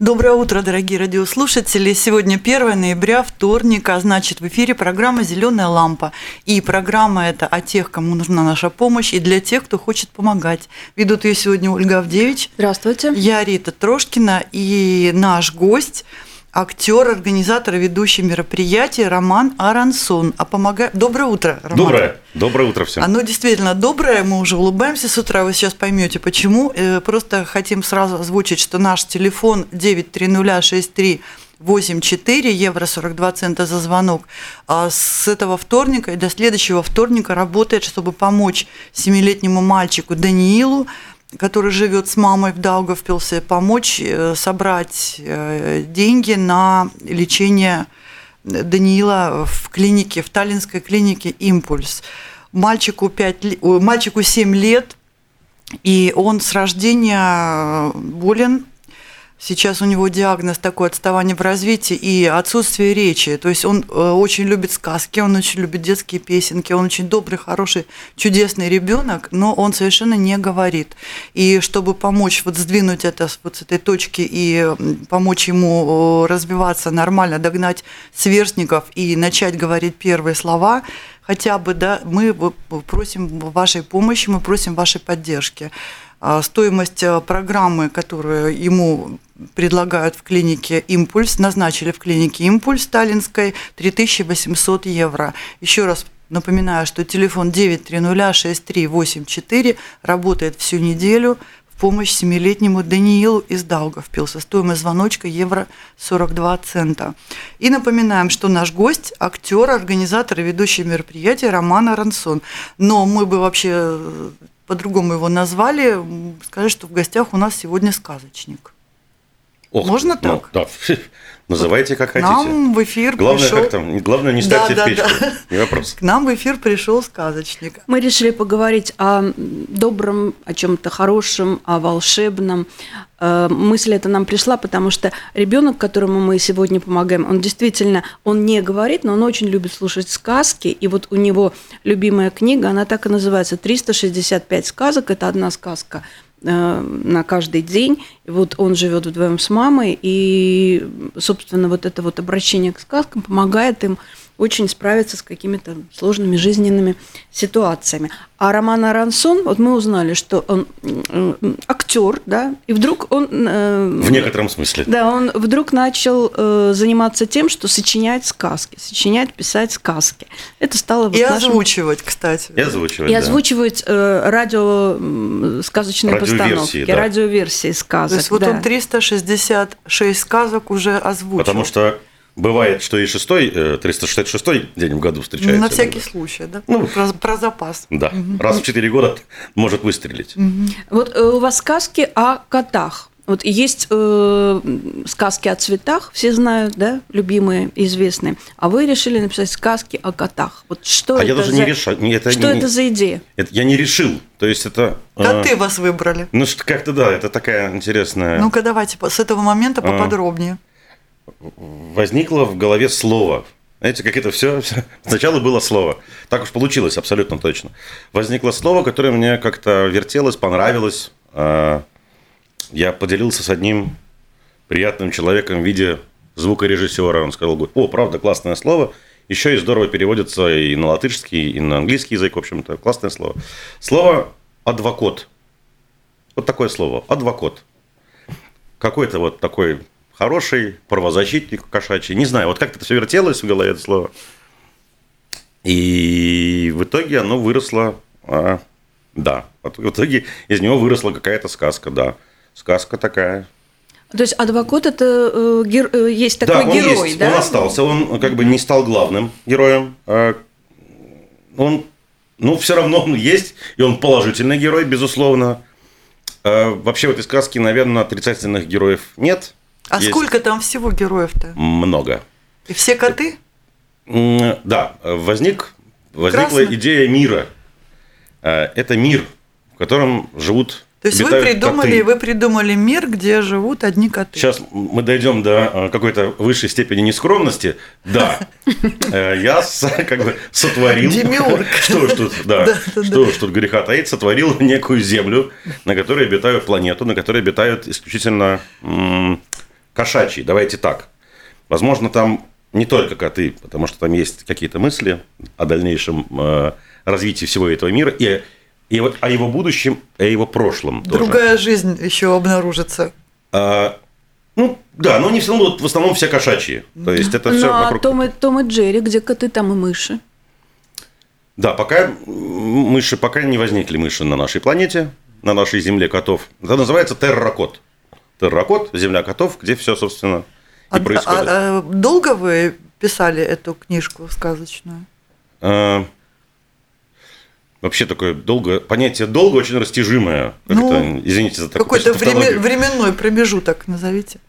Доброе утро, дорогие радиослушатели. Сегодня 1 ноября, вторник, а значит в эфире программа «Зеленая лампа». И программа эта о тех, кому нужна наша помощь, и для тех, кто хочет помогать. Ведут ее сегодня Ольга Авдевич. Здравствуйте. Я Рита Трошкина и наш гость – актер, организатор и ведущий мероприятия Роман Арансон. А помогает... Доброе утро, Роман. Доброе. Доброе утро всем. Оно действительно доброе, мы уже улыбаемся с утра, вы сейчас поймете почему. Э, просто хотим сразу озвучить, что наш телефон 93063 84 евро 42 цента за звонок. А с этого вторника и до следующего вторника работает, чтобы помочь семилетнему мальчику Даниилу который живет с мамой в Даугавпилсе, помочь э, собрать э, деньги на лечение Даниила в клинике, в таллинской клинике «Импульс». Мальчику, 5, мальчику 7 лет, и он с рождения болен Сейчас у него диагноз такой отставание в развитии и отсутствие речи. То есть он э, очень любит сказки, он очень любит детские песенки, он очень добрый, хороший, чудесный ребенок, но он совершенно не говорит. И чтобы помочь вот сдвинуть это вот с этой точки и помочь ему развиваться нормально, догнать сверстников и начать говорить первые слова, хотя бы, да, мы просим вашей помощи, мы просим вашей поддержки. А стоимость э, программы, которую ему предлагают в клинике «Импульс», назначили в клинике «Импульс» Сталинской, 3800 евро. Еще раз напоминаю, что телефон 9306384 работает всю неделю в помощь семилетнему Даниилу из Даугавпилса. Стоимость звоночка евро 42 цента. И напоминаем, что наш гость – актер, организатор и ведущий мероприятия Роман Арансон. Но мы бы вообще по-другому его назвали, сказали, что в гостях у нас сегодня сказочник. Ох, Можно ну, так? Да, называйте как хотите. Нам в эфир главное, пришел... как там, главное не ставьте да, в печку, да, да. не вопрос. К нам в эфир пришел сказочник. Мы решили поговорить о добром, о чем-то хорошем, о волшебном. Э, мысль эта нам пришла, потому что ребенок, которому мы сегодня помогаем, он действительно, он не говорит, но он очень любит слушать сказки. И вот у него любимая книга, она так и называется «365 сказок». Это одна сказка на каждый день. И вот он живет вдвоем с мамой, и, собственно, вот это вот обращение к сказкам помогает им очень справиться с какими-то сложными жизненными ситуациями. А Роман Арансон, вот мы узнали, что он актер, да, и вдруг он... Э, в некотором смысле. Да, он вдруг начал э, заниматься тем, что сочинять сказки, сочинять, писать сказки. Это стало... Вот и нашим... озвучивать, кстати. И озвучивать, И да. озвучивать э, радио сказочные постановки, да. радиоверсии сказок. То есть вот да. он 366 сказок уже озвучил. Потому что Бывает, что и шестой, 366 день в году встречается. На всякий случай, да? Ну, про, про запас. Да, угу. раз в четыре года может выстрелить. Угу. Вот э, у вас сказки о котах. Вот есть э, сказки о цветах, все знают, да, любимые, известные. А вы решили написать сказки о котах. Вот что а это я даже за... не решал. Это что не, это за идея? Это я не решил. То есть это. Коты э, вас выбрали. Ну что как-то да, это такая интересная. Ну-ка давайте с этого момента поподробнее. Возникло в голове слово. Знаете, как это все, все. Сначала было слово. Так уж получилось, абсолютно точно. Возникло слово, которое мне как-то вертелось, понравилось. А, я поделился с одним приятным человеком в виде звукорежиссера. Он сказал, о, правда, классное слово. Еще и здорово переводится и на латышский, и на английский язык, в общем-то. Классное слово. Слово «адвокат». Вот такое слово. «Адвокат». Какой-то вот такой хороший правозащитник кошачий. Не знаю, вот как это все вертелось в голове это слово. И в итоге оно выросло, а, да, в итоге из него выросла какая-то сказка, да. Сказка такая. То есть адвокат это э, гер, э, есть такой да, он герой, есть, да? Он остался, он как бы не стал главным героем. А он, ну, все равно он есть, и он положительный герой, безусловно. Э, вообще в этой сказке, наверное, отрицательных героев нет. А Есть сколько там всего героев-то? Много. И все коты? Да, возник, возникла Красно. идея мира. Э, Это мир, в котором живут То есть вы придумали, коты. вы придумали мир, где живут одни коты. Сейчас мы дойдем до э, какой-то высшей степени нескромности. Да, Э, я как бы сотворил. Демиург. Что уж тут, да, что уж тут греха таить, сотворил некую землю, на которой обитают планету, на которой обитают исключительно м, кошачьи. Давайте так. Возможно, там не только коты, потому что там есть какие-то мысли о дальнейшем э, развитии всего этого мира и, и вот о его будущем, о его прошлом. тоже. Другая жизнь еще обнаружится. А, ну, да, но они все равно в основном все кошачьи. То есть это все Ну, а вокруг. Том и, Том и Джерри, где коты, там и мыши. Да, пока мыши, пока не возникли мыши на нашей планете, на нашей земле котов. Это называется терракот. Терракот, земля котов, где все, собственно, и А, происходит. а- а долго вы писали эту книжку сказочную? А, Вообще такое долго, понятие долго очень растяжимое. Ну, извините за такую Какой-то время- тавтологию. временной промежуток назовите.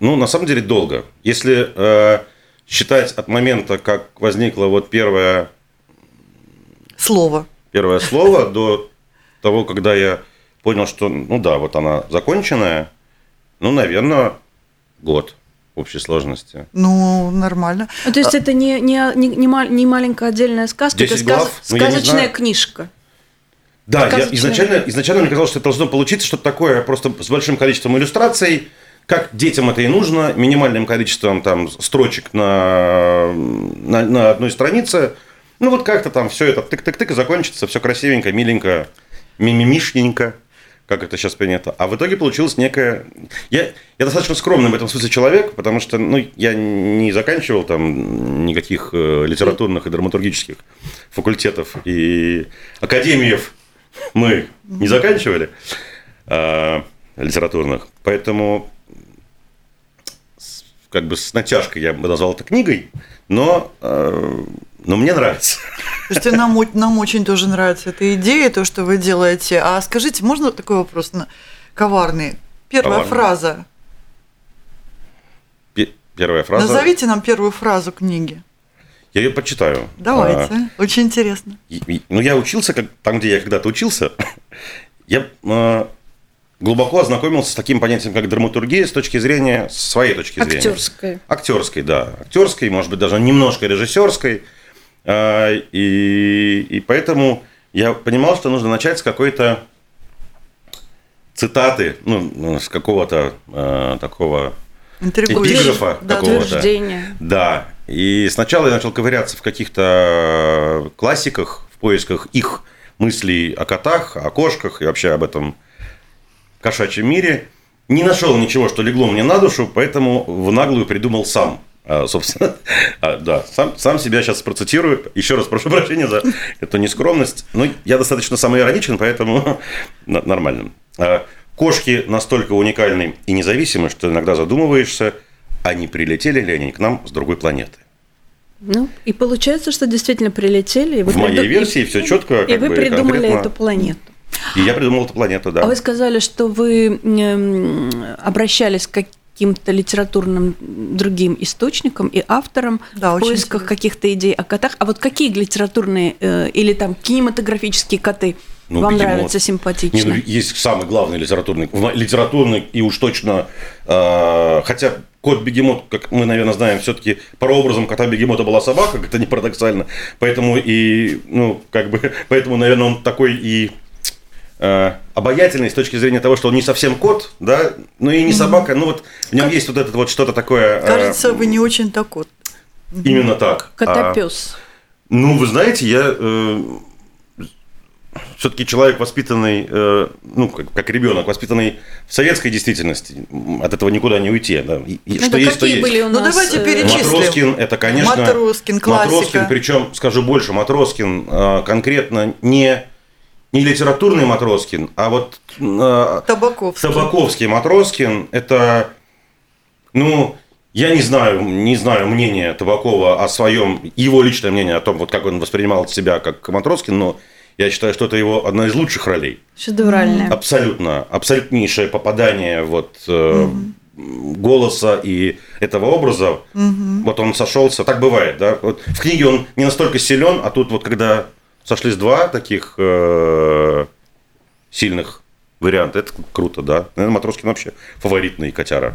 Ну, на самом деле долго. Если э, считать от момента, как возникла вот первая Слово. первое слово до того, когда я понял, что, ну да, вот она законченная, ну, наверное, год в общей сложности. Ну, нормально. Ну, то есть это не, не, не, не ма- не маленькая отдельная сказка, это 10 сказ- глав? Ну, сказочная книжка. Да, я изначально, изначально мне казалось, что это должно получиться что-то такое просто с большим количеством иллюстраций, как детям это и нужно, минимальным количеством там строчек на, на, на одной странице. Ну, вот как-то там все это тык-тык-тык и закончится, все красивенько, миленько, мимимишненько, как это сейчас принято. А в итоге получилось некое... Я, я достаточно скромный в этом смысле человек, потому что ну, я не заканчивал там никаких э, литературных и драматургических факультетов и академиев мы не заканчивали а, литературных, поэтому как бы с натяжкой я бы назвал это книгой, но, э, но мне нравится. Слушайте, нам, нам очень тоже нравится эта идея, то, что вы делаете. А скажите, можно такой вопрос на- коварный? Первая Коварный. фраза. Пе- Первая фраза. Назовите нам первую фразу книги. Я ее почитаю. Давайте. А, Очень интересно. и- и- ну, я учился, как, там, где я когда-то учился, я э, глубоко ознакомился с таким понятием, как драматургия, с точки зрения, с своей точки зрения. Актерская. Актерской, да. Актерской, может быть, даже немножко режиссерской. А, И, и поэтому я понимал, что нужно начать с какой-то цитаты, ну, с какого-то э, такого Интригующе. эпиграфа Да, какого-то. Да. И сначала я начал ковыряться в каких-то классиках, в поисках их мыслей о котах, о кошках и вообще об этом кошачьем мире. Не нашел ничего, что легло мне на душу, поэтому в наглую придумал сам. А, собственно, а, да, сам, сам себя сейчас процитирую. Еще раз прошу прощения за эту нескромность. Но я достаточно самоироничен, поэтому нормально. А, Кошки настолько уникальны и независимы, что иногда задумываешься, а не прилетели ли они к нам с другой планеты. Ну, и получается, что действительно прилетели. И вы В моей приду- версии всё чётко, И как вы бы, придумали конкретно. эту планету. И я придумал эту планету, да. А вы сказали, что вы м, обращались к каким-то литературным другим источникам и авторам Да, в поисках каких-то идей о котах. А вот какие литературные э, или там кинематографические коты Ну, вам бегемот. нравятся симпатично? Не, ну, есть самый главный литературный, литературный и уж точно, э, хотя кот бегемот, как мы, наверное, знаем, все-таки прообразом кота бегемота была собака, как это не парадоксально, поэтому и, ну, как бы, поэтому, наверное, он такой и э, обаятельный с точки зрения того, что он не совсем кот, да, но и не собака, ну вот в нем есть вот это вот что-то такое. э, Кажется, вы не очень-то кот. Именно так. А, Котопес. Ну, вы знаете, я все-таки человек, воспитанный, э, ну, как, как ребенок, воспитанный в советской действительности. От этого никуда не уйти. да. И- и Ну, что да есть, то какие есть. были у Ну, нас, давайте э, перечислим. Матроскин, это, конечно... Матроскин, классика. Матроскин, причем, скажу больше, Матроскин э, конкретно не, не литературный Матроскин, а вот э, Табаковский. Табаковский Матроскин – это, ну, я не знаю, не знаю мнения Табакова о своем, его личное мнение о том, вот как он воспринимал себя как Матроскин, но Я считаю, что это его одна из лучших ролей. Шедевральная. Абсолютно, абсолютнейшее попадание вот э, голоса и этого образа. Вот он сошелся, так бывает, да. Вот в книге он не настолько силен, а тут вот когда сошлись два таких э, сильных варианта, это круто, да. Наверное, Матроскин вообще фаворитный котяра.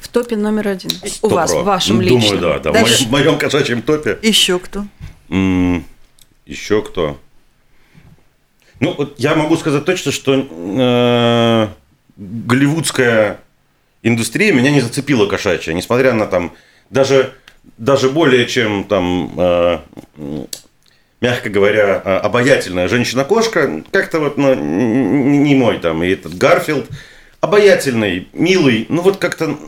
В топе номер один. У Сто вас, в вашем Думаю, личном. да, да. В Даже- моем, в моем кошачьем топе. Еще кто? М, Еще кто? Ну, вот я могу сказать точно, что э, голливудская индустрия меня не зацепила кошачья, несмотря на там даже, даже более чем там, э, мягко говоря, э, обаятельная женщина-кошка, как-то вот ну, не мой там, и этот Гарфилд, обаятельный, милый, ну вот как-то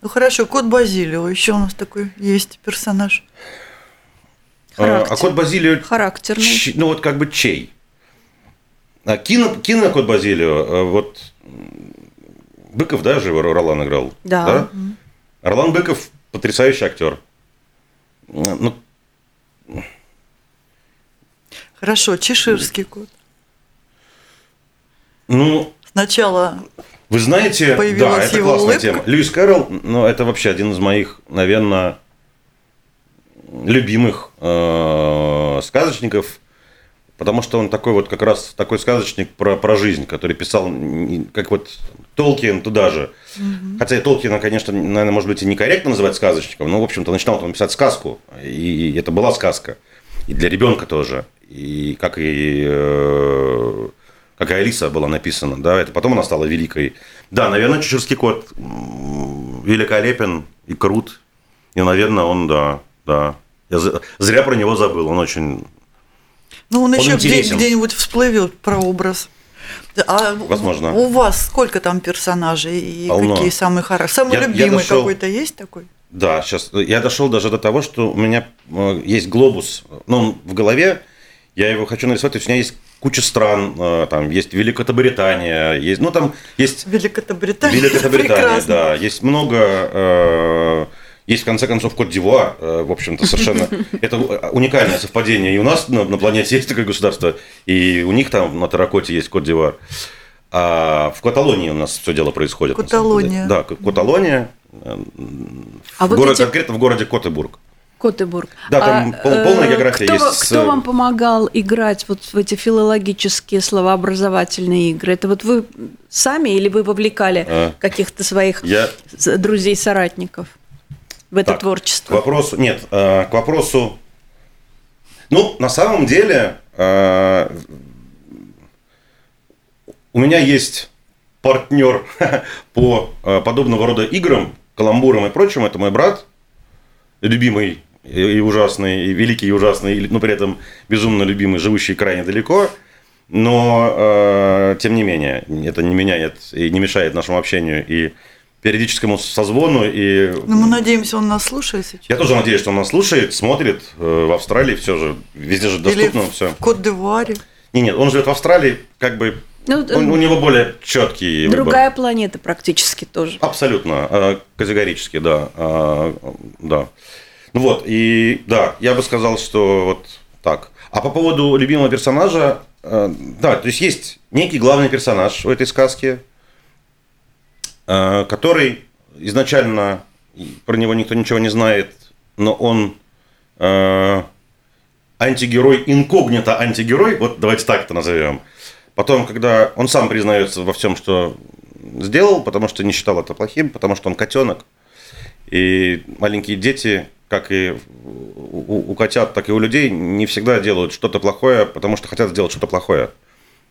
Ну хорошо, кот Базилио, еще у нас такой есть персонаж. э, а Характер. кот Базилио Характерный. Ч- ну вот как бы чей? А кино, кино кот Базилио, э, вот Быков, да, же Ролан играл? Да. Орлан Быков потрясающий актер. Ну, Хорошо, чеширский кот. ну, Сначала вы знаете, да, это его классная улыбка. тема. Льюис Кэрролл, ну, это вообще один из моих, наверное, любимых э, сказочников, потому что он такой вот как раз такой сказочник про, про жизнь, который писал, как вот Толкин туда же. Хотя и Толкина, конечно, наверное, может быть, и некорректно называть сказочником, но, в общем-то, начинал он писать сказку, и это была сказка. И для ребенка тоже. И как и, э, как и Алиса была написана, да, это потом она стала великой. Да, наверное, Чеширский кот великолепен и крут. И, наверное, он, да, да. Я зря про него забыл, он очень... Ну, он, Он еще где- где-нибудь всплывет про образ. А Возможно. У вас сколько там персонажей и Полно. какие самые хорошие? Самый Я- я любимый дошел- какой-то есть такой? Да, сейчас я дошел даже до того, что у меня э, есть глобус, ну, он в голове, я его хочу нарисовать, то есть у меня есть куча стран, э, там есть Великобритания, есть, ну, там есть Великобритания. Великобритания, да, есть много, э, есть в конце концов Кот Дивуар, э, в общем-то, совершенно, это уникальное совпадение, и у нас на, на планете есть такое государство, и у них там на Таракоте есть Кот Дивуар. А в Каталонии у нас все дело происходит. Каталония. Да, Каталония. А вот город, эти- Конкретно в городе Котебург. Котебург. Да, там пол- полная география кто, есть Кто вам помогал играть вот в эти филологические словообразовательные игры? Это вот вы сами или вы вовлекали А. каких-то своих Я с- друзей-соратников в это Так, К творчество? вопросу, нет, э, к вопросу, ну, на самом деле, э, у меня есть партнер по э, подобного рода играм, каламбурам и прочему, это мой брат, любимый и ужасный, и великий и ужасный, и, но при этом безумно любимый, живущий крайне далеко. Но, э, тем не менее, это не меняет и не мешает нашему общению и периодическому созвону, и Ну, мы надеемся, он нас слушает сейчас. я тоже надеюсь, что он нас слушает, смотрит. Э, В Австралии все же, везде же Или доступно в все. Кот-д'Ивуаре. Не, нет, он живет в Австралии, как бы Ну, у, у него более четкий Другая планета практически тоже. Абсолютно, э, категорически, да, э, да. Ну вот, и да, я бы сказал, что вот так. А по поводу любимого персонажа, э, да, то есть есть некий главный персонаж в этой сказке, э, который изначально про него никто ничего не знает, но он э, антигерой, инкогнито антигерой, вот давайте так это назовем. Потом, когда он сам признается во всем, что сделал, потому что не считал это плохим, потому что он котенок. И маленькие дети, как и у, у- котят, так и у людей, не всегда делают что-то плохое, потому что хотят сделать что-то плохое.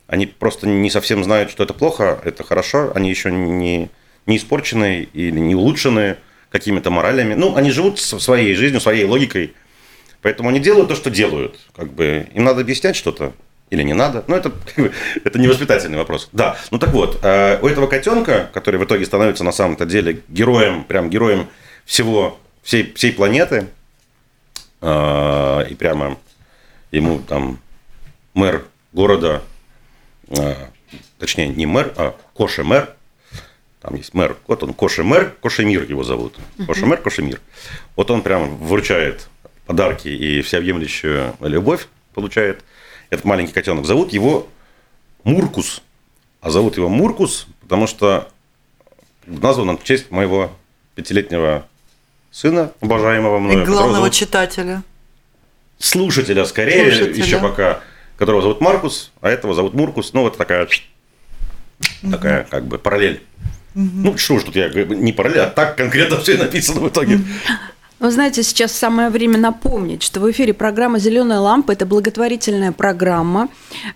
Они просто не совсем знают, что это плохо, это хорошо, они еще не, не испорчены или не улучшены какими-то моралями. Ну, они живут своей жизнью, своей логикой, поэтому они делают то, что делают. Как бы им надо объяснять что-то или не надо. Ну, это, как бы, это не воспитательный вопрос. Да, ну так вот, э, у этого котенка, который в итоге становится на самом-то деле героем, прям героем всего, всей, всей планеты, э, и прямо ему там мэр города, э, точнее, не мэр, а Коше-мэр, там есть мэр, вот он Коше-мэр, Кошемир его зовут, Коше-мэр, Кошемир. Вот он прям вручает подарки и всеобъемлющую любовь получает. этот маленький котенок, зовут его Муркус. А зовут его Муркус, потому что назван он в честь моего пятилетнего сына, обожаемого мною. И главного зовут... читателя. Слушателя, скорее, Слушателя. еще пока, которого зовут Маркус, а этого зовут Муркус. Ну, вот такая, такая как бы параллель. Ну, что ж тут я не параллель, а так конкретно все написано в итоге. Вы знаете, сейчас самое время напомнить, что в эфире программа «Зеленая лампа» – это благотворительная программа.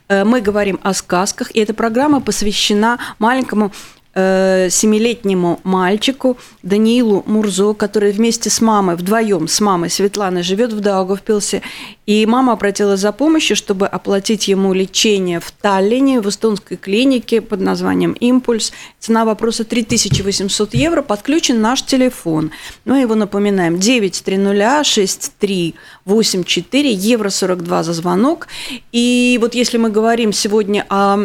Э, Мы говорим о сказках, и эта программа посвящена маленькому семилетнему мальчику Даниилу Мурзо, который вместе с мамой, вдвоем с мамой Светланой живет в Даугавпилсе. И мама обратилась за помощью, чтобы оплатить ему лечение в Таллине, в эстонской клинике под названием «Импульс». Цена вопроса 3800 евро. Подключен наш телефон. Мы его напоминаем. 9306384, евро 42 за звонок. И вот если мы говорим сегодня о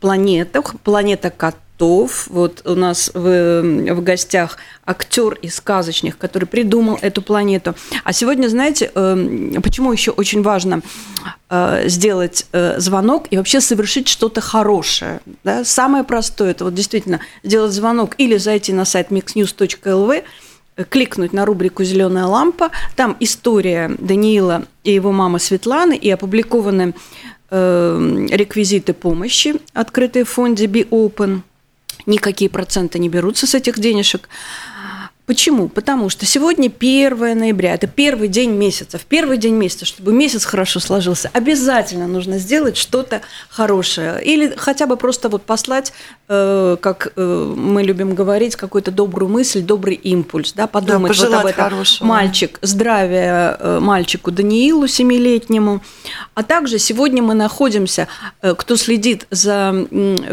планетах, планета котов, вот у нас в, в гостях актер и сказочник, который придумал эту планету. А сегодня, знаете, э, почему еще очень важно э, сделать э, звонок и вообще совершить что-то хорошее. Да? Самое простое – это вот действительно сделать звонок или зайти на сайт mixnews.lv, кликнуть на рубрику «Зеленая лампа». Там история Даниила и его мамы Светланы и опубликованы э, реквизиты помощи, открытые в фонде Be Open. Никакие проценты не берутся с этих денежек. Почему? Потому что сегодня 1 ноября, это первый день месяца. В первый день месяца, чтобы месяц хорошо сложился, обязательно нужно сделать что-то хорошее. Или хотя бы просто вот послать, как э, мы любим говорить, какую-то добрую мысль, добрый импульс. Да, подумать да, вот об этом. хорошего. Мальчик, здравия э, мальчику Даниилу, семилетнему. А также сегодня мы находимся, э, кто следит за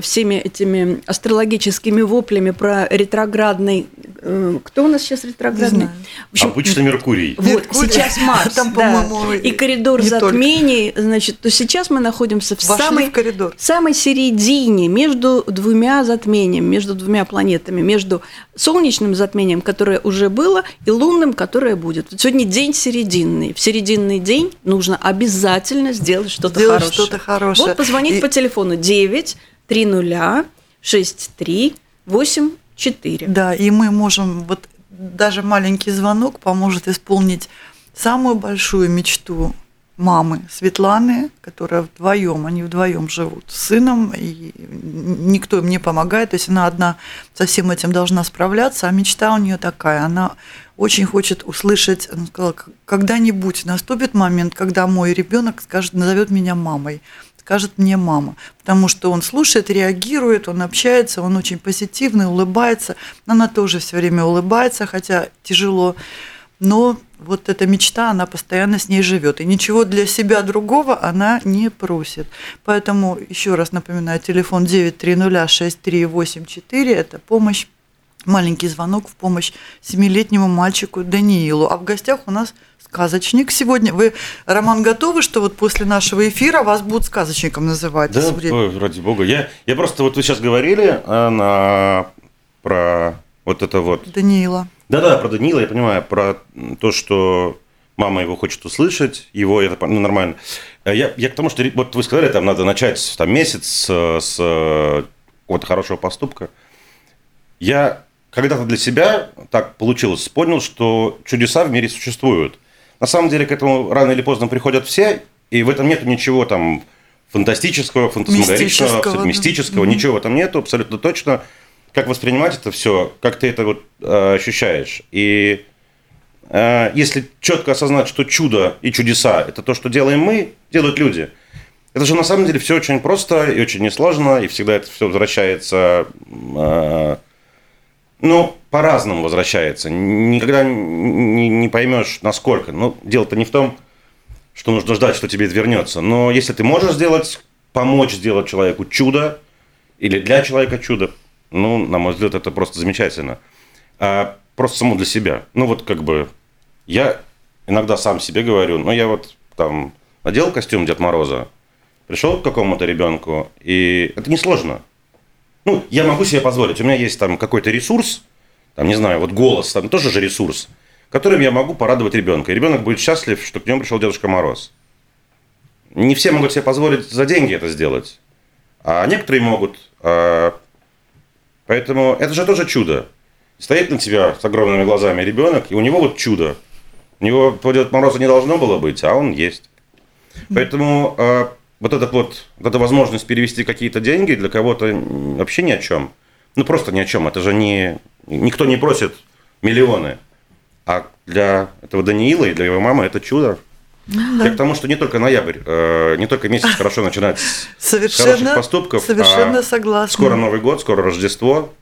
всеми этими астрологическими воплями про ретроградный... э, Кто у нас сейчас ретроградный? В общем, Обычно Меркурий. вот, Меркурий. сейчас Марс, Там, да. и коридор не только. затмений, значит, то сейчас мы находимся в Вошли самой, в коридор. самой середине между двумя затмениями, между двумя планетами, между солнечным затмением, которое уже было, и лунным, которое будет. Вот сегодня день серединный. В серединный день нужно обязательно сделать что-то хорошее. что-то хорошее. Вот позвонить И- по телефону 9 30 63 84. Да, и мы можем, вот даже маленький звонок поможет исполнить самую большую мечту мамы Светланы, которая вдвоем, они вдвоем живут с сыном, и никто им не помогает, то есть она одна со всем этим должна справляться, а мечта у нее такая, она очень хочет услышать, она сказала, «К- когда-нибудь наступит момент, когда мой ребенок скажет, назовет меня мамой, скажет мне мама, потому что он слушает, реагирует, он общается, он очень позитивный, улыбается, она тоже все время улыбается, хотя тяжело, но вот эта мечта, она постоянно с ней живет. И ничего для себя другого она не просит. Поэтому еще раз напоминаю, телефон 9306384 – это помощь, маленький звонок в помощь семилетнему мальчику Даниилу. А в гостях у нас сказочник сегодня. Вы, Роман, готовы, что вот после нашего эфира вас будут сказочником называть? Да, ой, ради бога. Я, я просто, вот вы сейчас говорили а, на, про вот это вот Даниила. Да-да, про Данила я понимаю, про то, что мама его хочет услышать, его это ну, нормально. А Я, я к тому, что вот вы сказали, там надо начать там, месяц с, с э, какого-то хорошего поступка. Я когда-то для себя так получилось, понял, что чудеса в мире существуют. На самом деле к этому рано или поздно приходят все, и в этом нет ничего там фантастического, фантасмагоричного, Мистического, да. мистического, ничего в этом нету, абсолютно точно как воспринимать это все, как ты это вот э, ощущаешь. И э, если четко осознать, что чудо и чудеса это то, что делаем мы, делают люди. Это же на самом деле все очень просто и очень несложно, и всегда это все возвращается, э, ну, по-разному возвращается. Никогда не, не поймешь, насколько. Но дело-то не в том, что нужно ждать, что тебе это вернется. Но если ты можешь сделать, помочь сделать человеку чудо, или для человека чудо, ну, на мой взгляд, это просто замечательно. А просто само для себя. Ну, вот как бы я иногда сам себе говорю, ну, я вот там надел костюм Дед Мороза, пришел к какому-то ребенку, и это несложно. Ну, я могу себе позволить, у меня есть там какой-то ресурс, там, не знаю, вот голос, там тоже же ресурс, которым я могу порадовать ребенка. И ребенок будет счастлив, что к нему пришел Дедушка Мороз. не все могут себе позволить за деньги это сделать, а некоторые могут. А, Поэтому это же тоже чудо. Стоит на тебя с огромными глазами ребенок, и у него вот чудо. У него по Дед Мороза не должно было быть, а он есть. Поэтому э, вот, эта вот, вот эта возможность перевести какие-то деньги для кого-то вообще ни о чем. Ну, просто ни о чем. Это же не... Никто не просит миллионы. А для этого Даниила и для его мамы это чудо. Ну, Я к тому, что не только ноябрь, э, не только месяц хорошо начинать с Совершенно, хороших поступков. совершенно а согласна. Скоро Новый год, скоро Рождество.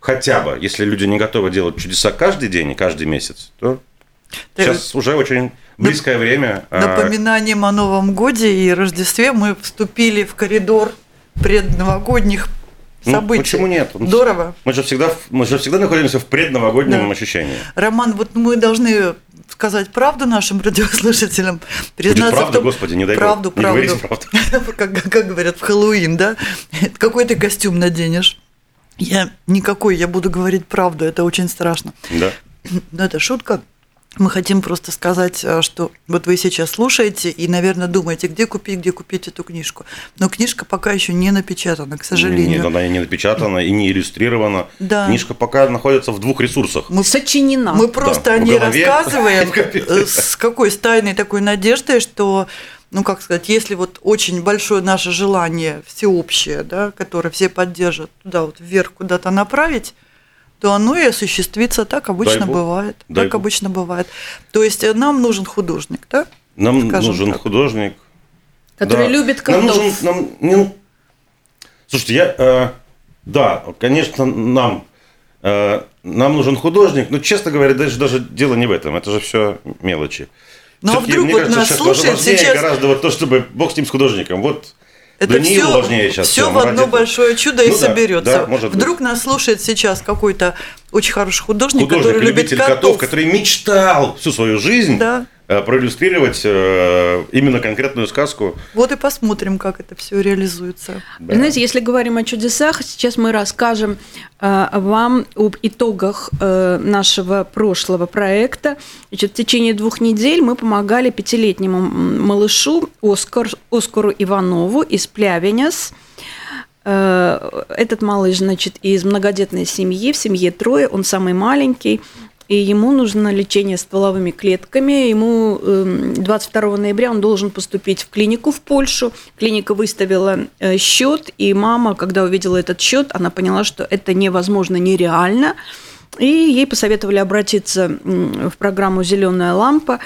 Хотя бы, если люди не готовы делать чудеса каждый день и каждый месяц, то Да. сейчас уже очень близкое время. а, Напоминанием о Новом Годе и Рождестве мы вступили в коридор предновогодних ну, событий. почему нет? Ну, Здорово. Мы же всегда, мы же всегда находимся в предновогоднем Да. ощущении. Роман, вот мы должны сказать правду нашим радиослушателям, признаться правда, в том, Господи, не дай бог. правду, Не правду. говорите правду. как, как говорят в Хэллоуин, да? Какой ты костюм наденешь? Я никакой, я буду говорить правду, это очень страшно. Да. Но это шутка. Мы хотим просто сказать, а, что вот вы сейчас слушаете и, наверное, думаете, где купить, где купить эту книжку. Но книжка пока еще не напечатана, к сожалению. Нет, она не напечатана и не иллюстрирована. Да. Книжка пока находится в двух ресурсах. Мы Сочинена. Мы просто Да, о ней голове, рассказываем э, с какой с тайной такой надеждой, что, ну как сказать, если вот очень большое наше желание всеобщее, да, которое все поддержат, туда вот вверх куда-то направить, то оно и осуществится. Так обычно бывает. Дай так Бог. обычно бывает. То есть э, нам нужен художник, да? Нам Скажем нужен так. художник. Который Да. любит Нам котов. нужен, нам, ну, слушайте, я, э, да, конечно, нам, э, нам нужен художник, но, честно говоря, даже, даже дело не в этом, это же все мелочи. Ну, а вдруг мне вот кажется, нас слушает сейчас- гораздо вот то, чтобы бог с ним с художником. Вот Это Даниилу все, важнее сейчас. все всё, в мы одно большое чудо и Ну да, соберется. да, может быть. Вдруг нас слушает сейчас какой-то очень хороший художник, Художник, который любит котов. котов, который мечтал всю свою жизнь Да. Э, проиллюстрировать э, именно конкретную сказку. Вот и посмотрим, как это все реализуется. Да. Знаете, если говорим о чудесах, сейчас мы расскажем э, вам об итогах э, нашего прошлого проекта. Значит, в течение двух недель мы помогали пятилетнему малышу Оскар, Оскару Иванову из Плявеняс. Э, Этот малыш, значит, из многодетной семьи, в семье трое, он самый маленький, и ему нужно лечение стволовыми клетками. Ему эм, 22 ноября он должен поступить в клинику в Польшу. Клиника выставила э, счет, и мама, когда увидела этот счет, она поняла, что это невозможно, нереально. И ей посоветовали обратиться в программу «Зеленая лампа».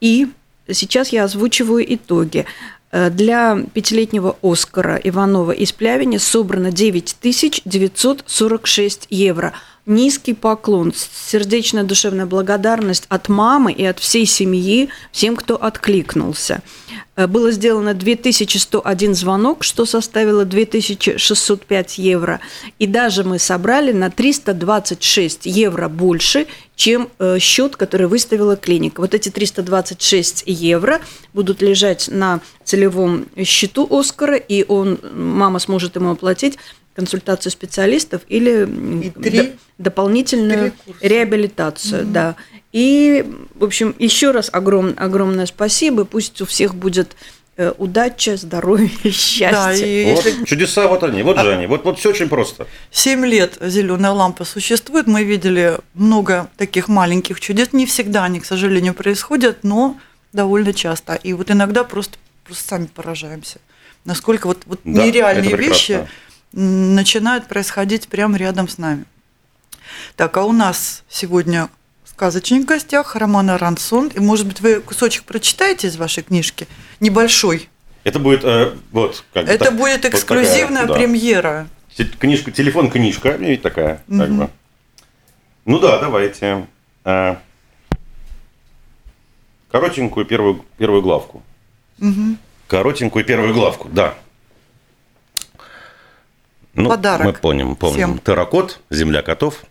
И сейчас я озвучиваю итоги. Э, Для пятилетнего Оскара Иванова из Плявини собрано 9946 евро. Низкий поклон, сердечная душевная благодарность от мамы и от всей семьи, всем, кто откликнулся. Э, Было сделано 2101 звонок, что составило 2605 евро. И даже мы собрали на 326 евро больше, чем э, счет, который выставила клиника. Вот эти 326 евро будут лежать на целевом счету Оскара, и он, мама сможет ему оплатить консультацию специалистов или И три дополнительную перекурса. реабилитацию, да. И, в общем, еще раз огром, огромное спасибо. Пусть у всех будет э, удача, здоровье, счастье. Да, и Вот если чудеса, вот они, вот же они. Вот, вот все очень просто. 7 лет зеленая лампа существует, мы видели много таких маленьких чудес. Не всегда они, к сожалению, происходят, но довольно часто. И вот иногда просто, просто сами поражаемся. Насколько вот, вот Да, нереальные это прекрасно. Начинают происходить прямо рядом с нами. Так, а у нас сегодня сказочник в гостях Роман Арансон. И, может быть, вы кусочек прочитаете из вашей книжки? Небольшой. Это будет э, вот как Это так- будет вот эксклюзивная такая, да. премьера. Книжка, телефон, книжка, ведь такая, как Мгм. бы. Ну да, давайте. Э, коротенькую первую, первую главку. Мгм. Коротенькую первую главку, да. Ну, Подарок мы помним, помним. всем. Терракот, земля котов.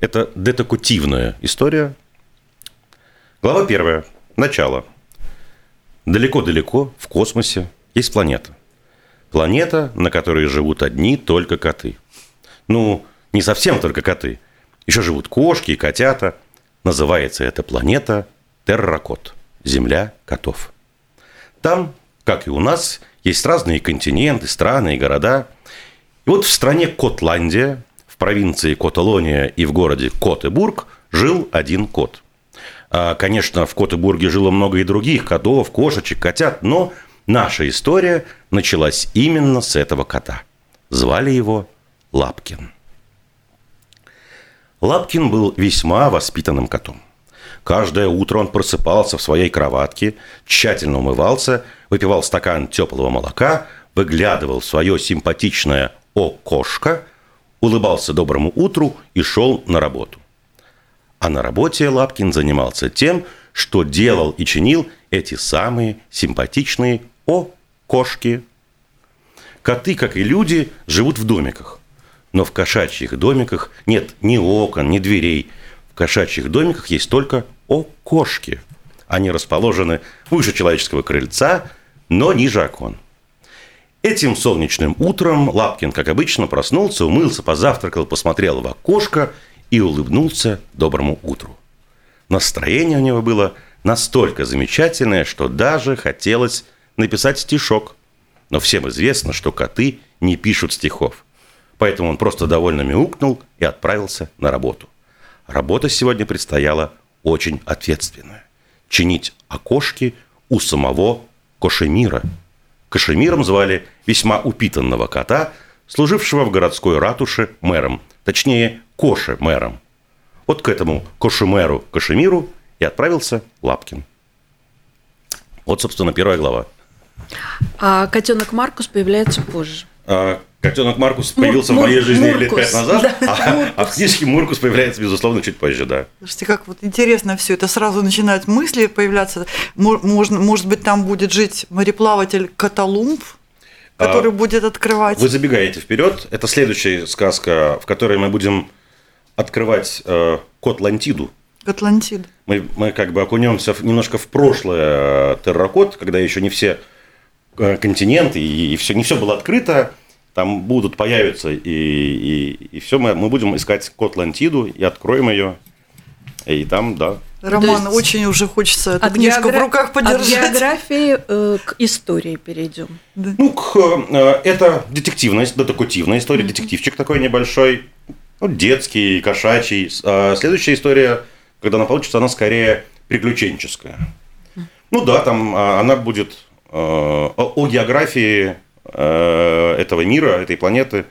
Это детекутивная история. Глава первая. Начало. Далеко-далеко в космосе есть планета. Планета, на которой живут одни только коты. Ну, не совсем только коты. Еще живут кошки и котята. Называется эта планета Терракот. Земля котов. Там как и у нас, есть разные континенты, страны и города. И вот в стране Котландия, в провинции Коталония и в городе Котебург жил один кот. А, Конечно, в Котебурге жило много и других котов, кошечек, котят, но наша история началась именно с этого кота. Звали его Лапкин. Лапкин был весьма воспитанным котом. Каждое утро он просыпался в своей кроватке, тщательно умывался, выпивал стакан теплого молока, выглядывал в свое симпатичное окошко, улыбался доброму утру и шел на работу. А на работе Лапкин занимался тем, что делал и чинил эти самые симпатичные окошки. Коты, как и люди, живут в домиках. Но в кошачьих домиках нет ни окон, ни дверей. В кошачьих домиках есть только окошки. Они расположены выше человеческого крыльца, но ниже окон. Этим солнечным утром Лапкин, как обычно, проснулся, умылся, позавтракал, посмотрел в окошко и улыбнулся доброму утру. Настроение у него было настолько замечательное, что даже хотелось написать стишок. Но всем известно, что коты не пишут стихов. Поэтому он просто довольно мяукнул и отправился на работу. Работа сегодня предстояла очень ответственная. Чинить окошки у самого Кошемира. Кошемиром звали весьма упитанного кота, служившего в городской ратуше мэром, точнее, Коше-мэром. Вот к этому Кошемеру Кошемиру и отправился Лапкин. Вот, собственно, первая глава. А котенок Маркус появляется позже. А, Котенок Маркус появился Мур- в моей жизни лет Маркус, пять назад, да, а, а в книжке Муркус появляется, безусловно, чуть позже, да. Слушайте, как вот интересно все это. Сразу начинают мысли появляться. Мо- Можно, может быть, там будет жить мореплаватель Котолумб, который А, будет открывать. Вы забегаете вперед. Это следующая сказка, в которой мы будем открывать э, Котлантиду. Атлантида. Мы, мы как бы окунемся в- немножко в прошлое э, терракот, когда еще не все э, континенты и, все, не все было открыто. Там будут, появятся, и, и, и все, мы, мы будем искать Котлантиду и откроем ее. И там, да. Роман, есть очень уже хочется эту От книжку в геогра- руках От подержать. географии э, к истории перейдем. Ну, к, э, это детективная, детективная история, детективчик такой небольшой, ну, детский, кошачий. А следующая история, когда она получится, она скорее приключенческая. Ну да, там а, она будет э, о, о географии этого мира, этой планеты.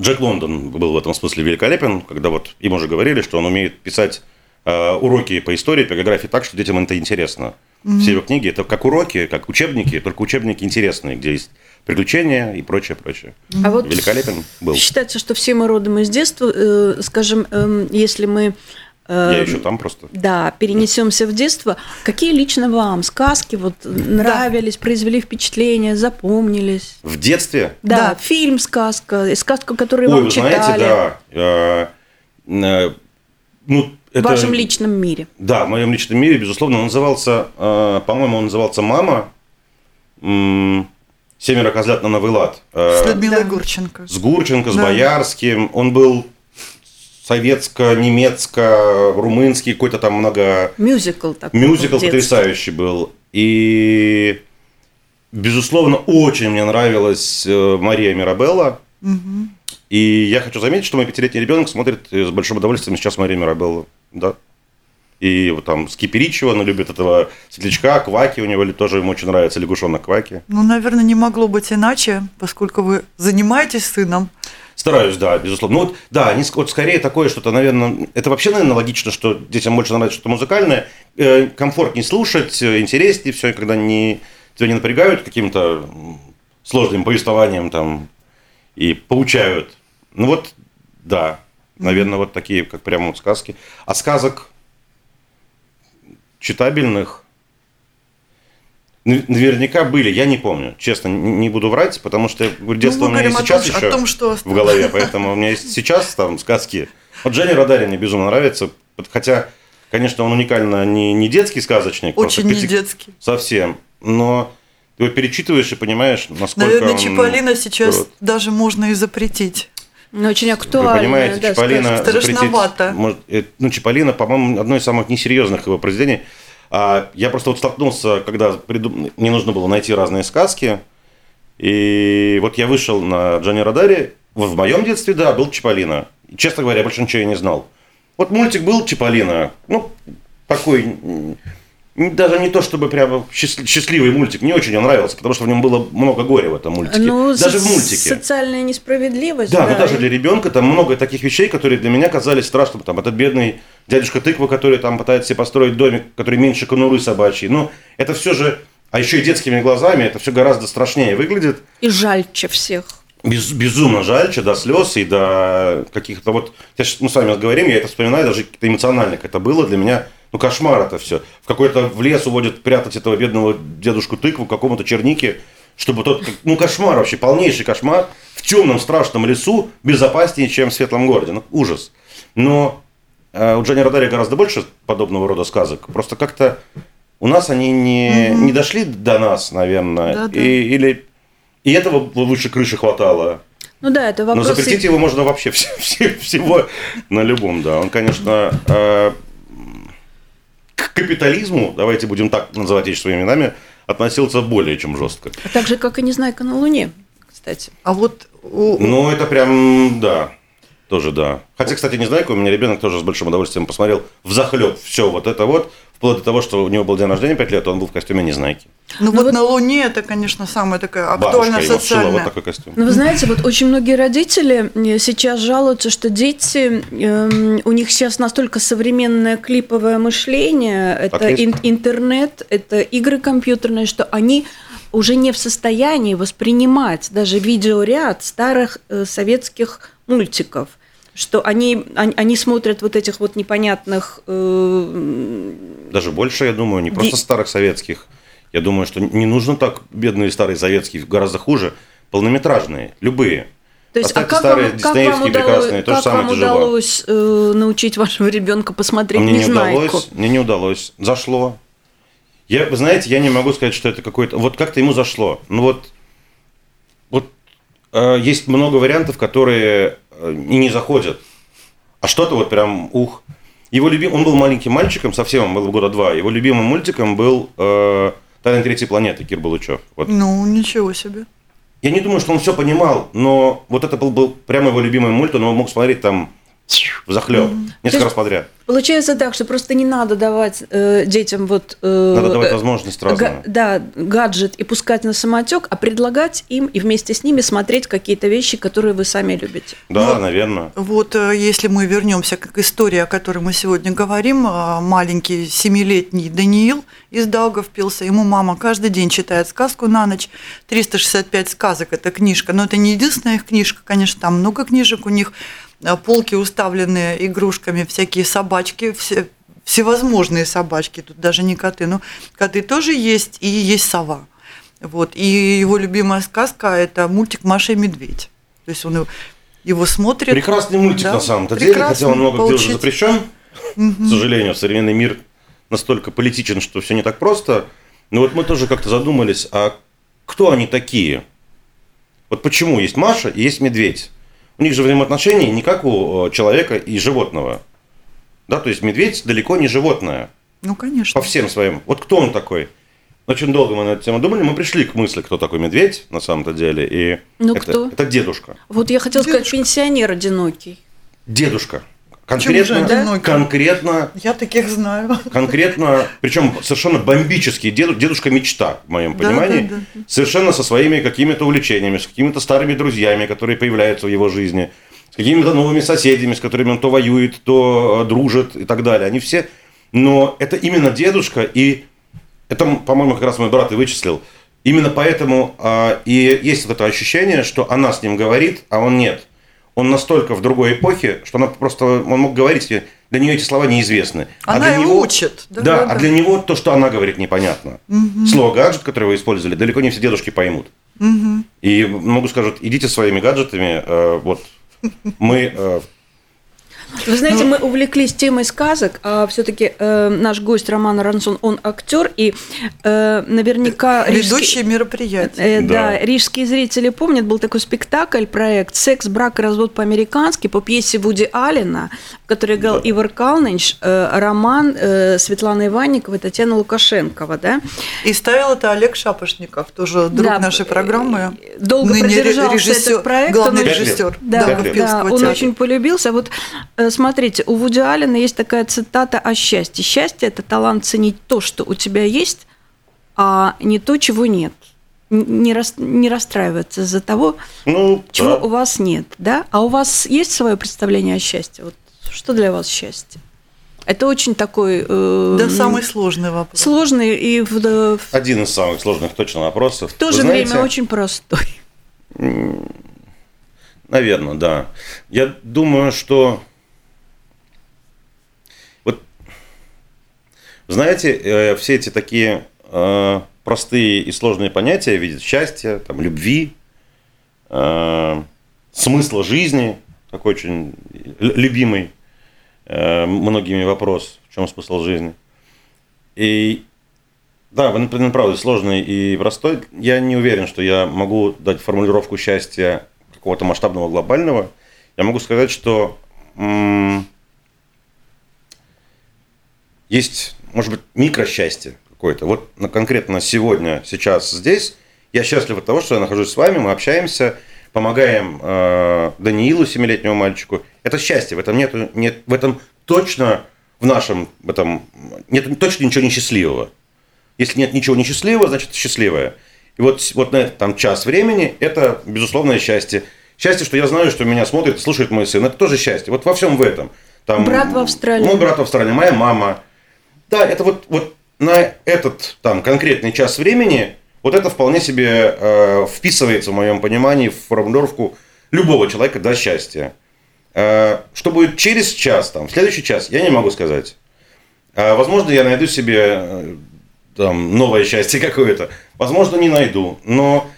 Джек Лондон был в этом смысле великолепен, когда вот им уже говорили, что он умеет писать э, уроки по истории, по географии так, что детям это интересно. Все его книги это как уроки, как учебники, только учебники интересные, где есть приключения и прочее, прочее. А вот Великолепен был. Считается, что все мы родом из детства. Э, скажем, эм, если мы э, Я еще там просто. Да, перенесемся в детство. Какие лично вам сказки вот нравились, произвели впечатление, запомнились? В детстве Да, Да. фильм сказка, и сказку, которую Ой, вам вы читали знаете, да. э, э, ну, в это, вашем личном мире. Да, в моем личном мире, безусловно, он назывался, э, по-моему, он назывался «Мама». «Семеро козлят на новый лад». Э, С Людмилой Да. Гурченко. с Гурченко, с Да. Боярским. Он был советско-немецко-румынский, какой-то там много... Мюзикл такой. Мюзикл потрясающий был. И, безусловно, очень мне нравилась э, Мария Мирабелла. И я хочу заметить, что мой пятилетний ребенок смотрит э, с большим удовольствием сейчас Марию Мирабеллу. Да. И вот там Скиперичева, она любит этого светлячка, Кваки, у него ли- тоже ему очень нравится лягушонок Кваки. Ну, наверное, не могло быть иначе, поскольку вы занимаетесь сыном. Стараюсь, да, безусловно. Ну вот, да, они вот скорее такое что-то, наверное, это вообще, наверное, логично, что детям больше нравится что-то музыкальное, э, комфортнее слушать, э, интереснее все, когда не, тебя не напрягают каким-то сложным повествованием там и поучают. Ну вот, да, наверное, вот такие, как прямо вот сказки. А сказок читабельных наверняка были, я не помню, честно, не буду врать, потому что детство Ну, у меня о сейчас том, еще о том, что в голове, поэтому у меня есть сейчас там сказки. Вот Женя Радарин мне безумно нравится, хотя, конечно, он уникально не, не детский сказочник, Очень не пяти- детский. совсем, но ты его перечитываешь и понимаешь, насколько Наверное, он Чиполлино сейчас крут. даже можно и запретить. Ну, очень Вы актуально. понимаете, Чиполлино сказка. запретить... Страшновато. может, э, ну, Чиполлино, по-моему, одно из самых несерьезных его произведений. А я просто вот столкнулся, когда придум... мне нужно было найти разные сказки. И вот я вышел на Джонни Радаре. В моем детстве, да, был Чиполлино. И, честно говоря, больше ничего я не знал. Вот мультик был Чиполлино. Ну, такой даже не то, чтобы прямо счастливый мультик. Мне очень он нравился, потому что в нем было много горя в этом мультике. Ну, даже в мультике. Социальная несправедливость. Да, да, но даже для ребенка там много таких вещей, которые для меня казались страшными. Там этот бедный дядюшка тыква, который там пытается себе построить домик, который меньше конуры собачьей. Ну, это все же, а еще и детскими глазами, это все гораздо страшнее выглядит. И жальче всех. Без, безумно жальче, до слез и до каких-то вот... Сейчас мы с вами говорим, я это вспоминаю, даже эмоционально как это было для меня ну, кошмар это все. В какой-то в лес уводят прятать этого бедного дедушку тыкву, какому-то чернике, чтобы тот... Ну, кошмар вообще, полнейший кошмар. В темном страшном лесу безопаснее, чем в светлом городе. Ну, ужас. Но э, у Джонни Родари гораздо больше подобного рода сказок. Просто как-то у нас они не, угу. не дошли до нас, наверное. Да, да. И, или... И этого выше крыши хватало. Ну да, это вопрос... Но запретить его можно вообще все, все, всего на любом, да. Он, конечно, э, к капитализму, давайте будем так называть вещи своими именами, относился более чем жестко. А так же, как и «Незнайка на Луне», кстати. А вот... Ну, это прям, да, тоже да. Хотя, кстати, «Незнайка» у меня ребенок тоже с большим удовольствием посмотрел в захлеб все вот это вот, вплоть до того, что у него был день рождения 5 лет, он был в костюме Незнайки. Ну, ну вот, вот на Луне это, конечно, самая такая актуальная Бабушка социальная. вот такой костюм. Ну, вы знаете, вот очень многие родители э, сейчас жалуются, что дети, э, у них сейчас настолько современное клиповое мышление, это ин- интернет, это игры компьютерные, что они уже не в состоянии воспринимать даже видеоряд старых э, советских мультиков что они, они, они смотрят вот этих вот непонятных... Э, Даже больше, я думаю, не просто старых советских. Я думаю, что не нужно так бедные старые советские, гораздо хуже. Полнометражные, любые. То есть, а как старые, вам, как вам удалось, как же самое вам удалось э, научить вашего ребенка посмотреть мне Незнайку? Не удалось, мне не удалось. Зашло. Я, вы знаете, я не могу сказать, что это какой-то... Вот как-то ему зашло. Ну вот, вот э, есть много вариантов, которые и не заходят. А что-то вот прям ух. Его любим, он был маленьким мальчиком, совсем он был года два. Его любимым мультиком был э, «Тайна третьей планеты» Кир Балучев. Вот. Ну, ничего себе. Я не думаю, что он все понимал, но вот это был, был прямо его любимый мульт, он его мог смотреть там захлеб mm-hmm. несколько раз подряд. Получается так, что просто не надо давать э, детям вот... Э, надо давать возможность разную. Га- да, гаджет и пускать на самотек, а предлагать им и вместе с ними смотреть какие-то вещи, которые вы сами любите. Да, ну, наверное. Вот э, если мы вернемся к истории, о которой мы сегодня говорим, э, маленький семилетний Даниил из Даугавпилса, ему мама каждый день читает сказку на ночь, 365 сказок, это книжка, но это не единственная их книжка, конечно, там много книжек у них, Э, полки уставленные игрушками, всякие собачки, все, всевозможные собачки, тут даже не коты, но коты тоже есть, и есть сова. Вот. И его любимая сказка – это мультик «Маша и медведь». То есть он его смотрит. Прекрасный мультик да? на самом-то деле, хотя он много получить. где уже запрещен. Угу. К сожалению, современный мир настолько политичен, что все не так просто. Но вот мы тоже как-то задумались, а кто они такие? Вот почему есть Маша и есть медведь? У них же взаимоотношения не как у э, человека и животного. Да, то есть медведь далеко не животное. Ну, конечно. По всем своим. Вот кто он такой? Очень долго мы на эту тему думали, мы пришли к мысли, кто такой медведь на самом-то деле. И ну, это, кто? это дедушка. Вот я дедушка. сказать, пенсионер одинокий. Дедушка. Конкретно, конкретно. Я таких знаю. Конкретно, причем совершенно бомбический дед, дедушка мечта, в моем да, понимании, да, да. совершенно со своими какими-то увлечениями, с какими-то старыми друзьями, которые появляются в его жизни, с какими-то новыми соседями, с которыми он то воюет, то э, дружит и так далее. Они все, но это именно дедушка и это, по-моему, как раз мой брат и вычислил. Именно поэтому а, и есть вот это ощущение, что она с ним говорит, а он нет он настолько в другой эпохе, что она просто, он мог говорить, для нее эти слова неизвестны. А она а для него, учит. Да, да, да, а для него то, что она говорит, непонятно. Угу. Слово гаджет, которое вы использовали, далеко не все дедушки поймут. Угу. И могу сказать, идите своими гаджетами, э, вот мы... Э, Вы знаете, Ну, мы увлеклись темой сказок, а все-таки наш гость Роман Рансон, он актер, и э, наверняка... Ведущие мероприятия. Э, да. Да. рижские зрители помнят, был такой спектакль, проект «Секс, брак и развод по-американски» по пьесе Вуди Аллена, в которой играл Да. Ивар Калныч, э, роман э, Светланы Иванниковой, Татьяна Лукашенкова, да? И ставил это Олег Шапошников, тоже друг Да, нашей программы. Долго продержался режиссер- этот проект. главный он режиссер Да, Даугавпилского да, он очень полюбился. Вот э, смотрите, у Вуди Аллена есть такая цитата о счастье. Счастье – это талант ценить то, что у тебя есть, а не то, чего нет. Не, рас- не расстраиваться из-за того, Ну, чего да. у вас нет, да? А у вас есть свое представление о счастье? Вот что для вас счастье? Это очень такой э, Да, самый сложный вопрос. сложный и в, в Один из самых сложных точно вопросов. в то Вы же знаете, время очень простой. Наверное, да. Я думаю, что знаете, э, все эти такие э, простые и сложные понятия в виде счастья, там, любви, э, смысла жизни, такой очень любимый многими вопрос, в чем смысл жизни. И да, вы, например, правда, сложный и простой. Я не уверен, что я могу дать формулировку счастья какого-то масштабного, глобального. Я могу сказать, что м, есть, может быть, микросчастье какое-то. Вот на, конкретно сегодня, сейчас, здесь я счастлив от того, что я нахожусь с вами, мы общаемся, помогаем э, Даниилу, семилетнему мальчику. Это счастье, в этом нету, нет, в этом точно в нашем, в этом нет точно ничего несчастливого. Если нет ничего несчастливого, значит счастливое. И вот, вот на этот там час времени это безусловное счастье. Счастье, что я знаю, что меня смотрит, слушает мой сын. Это тоже счастье. Вот во всем в этом. Там, Брат в Австралии. Мой брат в Австралии, моя мама. Да, это вот, вот на этот там конкретный час времени вот это вполне себе э, вписывается в моем понимании в формулировку любого человека до счастья. Э, что будет через час, там, следующий час, я не могу сказать. Э, возможно, я найду себе э, там, новое счастье какое-то. Возможно, не найду. Но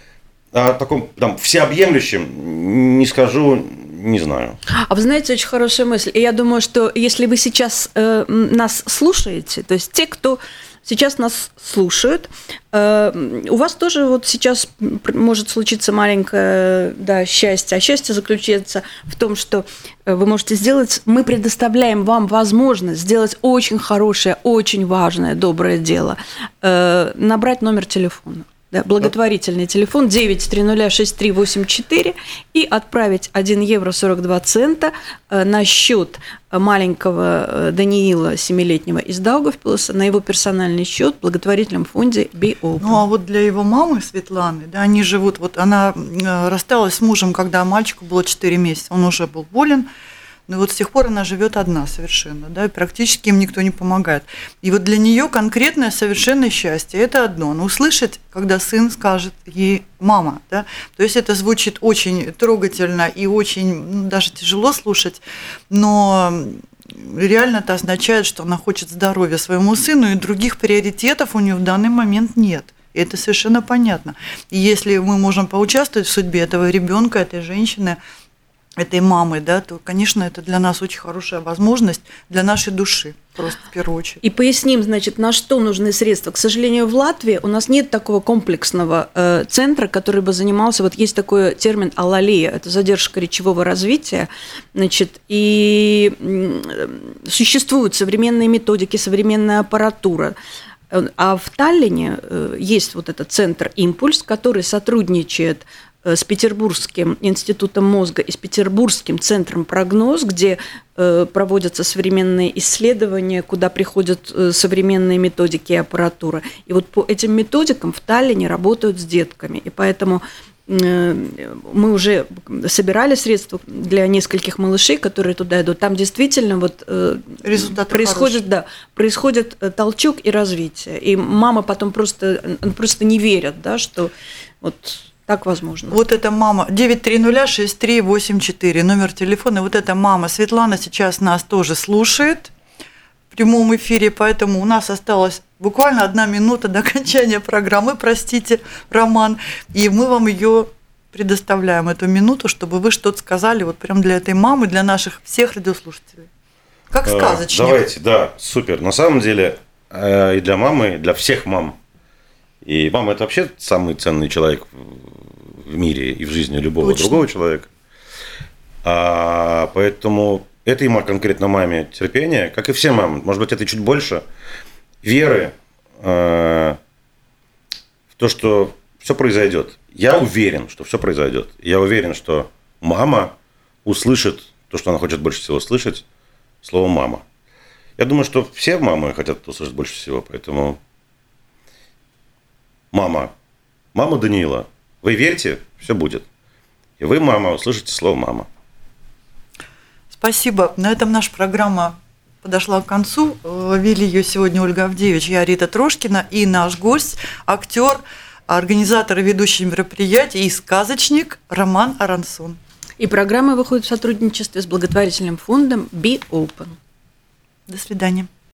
о таком там, всеобъемлющем не скажу, не знаю. А вы знаете, очень хорошая мысль. И я думаю, что если вы сейчас э, нас слушаете, то есть те, кто сейчас нас слушают, э, у вас тоже вот сейчас может случиться маленькое да, счастье. А счастье заключается в том, что э, вы можете сделать, мы предоставляем вам возможность сделать очень хорошее, очень важное, доброе дело, э, набрать номер телефона. Да, благотворительный телефон 9306384 и отправить 1 евро 42 цента э, на счет маленького э, Даниила, 7-летнего из Даугавпилса, на его персональный счет в благотворительном фонде Be. Ну, а вот для его мамы Светланы, да, они живут, вот она э, рассталась с мужем, когда мальчику было 4 месяца, он уже был болен, но вот с тех пор она живет одна совершенно, да, и практически им никто не помогает. И вот для нее конкретное совершенное счастье – это одно, но услышать, когда сын скажет ей «мама», да, то есть это звучит очень трогательно и очень ну, даже тяжело слушать, но реально это означает, что она хочет здоровья своему сыну, и других приоритетов у нее в данный момент нет. И это совершенно понятно. И если мы можем поучаствовать в судьбе этого ребенка, этой женщины, этой мамы, да, то, конечно, это для нас очень хорошая возможность для нашей души, просто в первую очередь. И поясним, значит, на что нужны средства. К сожалению, в Латвии у нас нет такого комплексного э, центра, который бы занимался, вот есть такой термин алалия, это задержка речевого развития, значит, и м, существуют современные методики, современная аппаратура. Э, А в Таллине э, есть вот этот центр «Импульс», который сотрудничает э, с Петербургским институтом мозга и с Петербургским центром прогноз, где э, проводятся современные исследования, куда приходят э, современные методики и аппаратура. И вот по этим методикам в Таллине работают с детками. И поэтому э, мы уже собирали средства для нескольких малышей, которые туда идут. Там действительно вот э, Результаты происходит, хорошие. да, происходит э, толчок и развитие. И мама потом просто, э, просто не верят, да, что вот так возможно. Вот эта мама 9306384, номер телефона. Вот эта мама Светлана сейчас нас тоже слушает в прямом эфире, поэтому у нас осталось буквально одна минута до окончания программы, простите, Роман, и мы вам ее предоставляем эту минуту, чтобы вы что-то сказали вот прям для этой мамы, для наших всех радиослушателей. Как Э, сказочник. Давайте, да, супер. На самом деле э, и для мамы, и для всех мам. И мама это вообще самый ценный человек в мире и в жизни любого Точно. другого человека. А, поэтому этой ма- конкретно маме терпения, как и все мамы, может быть, это чуть больше, веры э, в то, что все произойдет. Я уверен, что все произойдет. Я уверен, что мама услышит то, что она хочет больше всего слышать, слово мама. Я думаю, что все мамы хотят услышать больше всего, поэтому мама, мама Даниила, вы верьте, все будет. И вы, мама, услышите слово мама. Спасибо. На этом наша программа подошла к концу. Э, Вели ее сегодня Ольга Авдеевич, я Рита Трошкина и наш гость, актер, организатор и ведущий мероприятий и сказочник Роман Арансон. И программа выходит в сотрудничестве с благотворительным фондом Be Open. До свидания.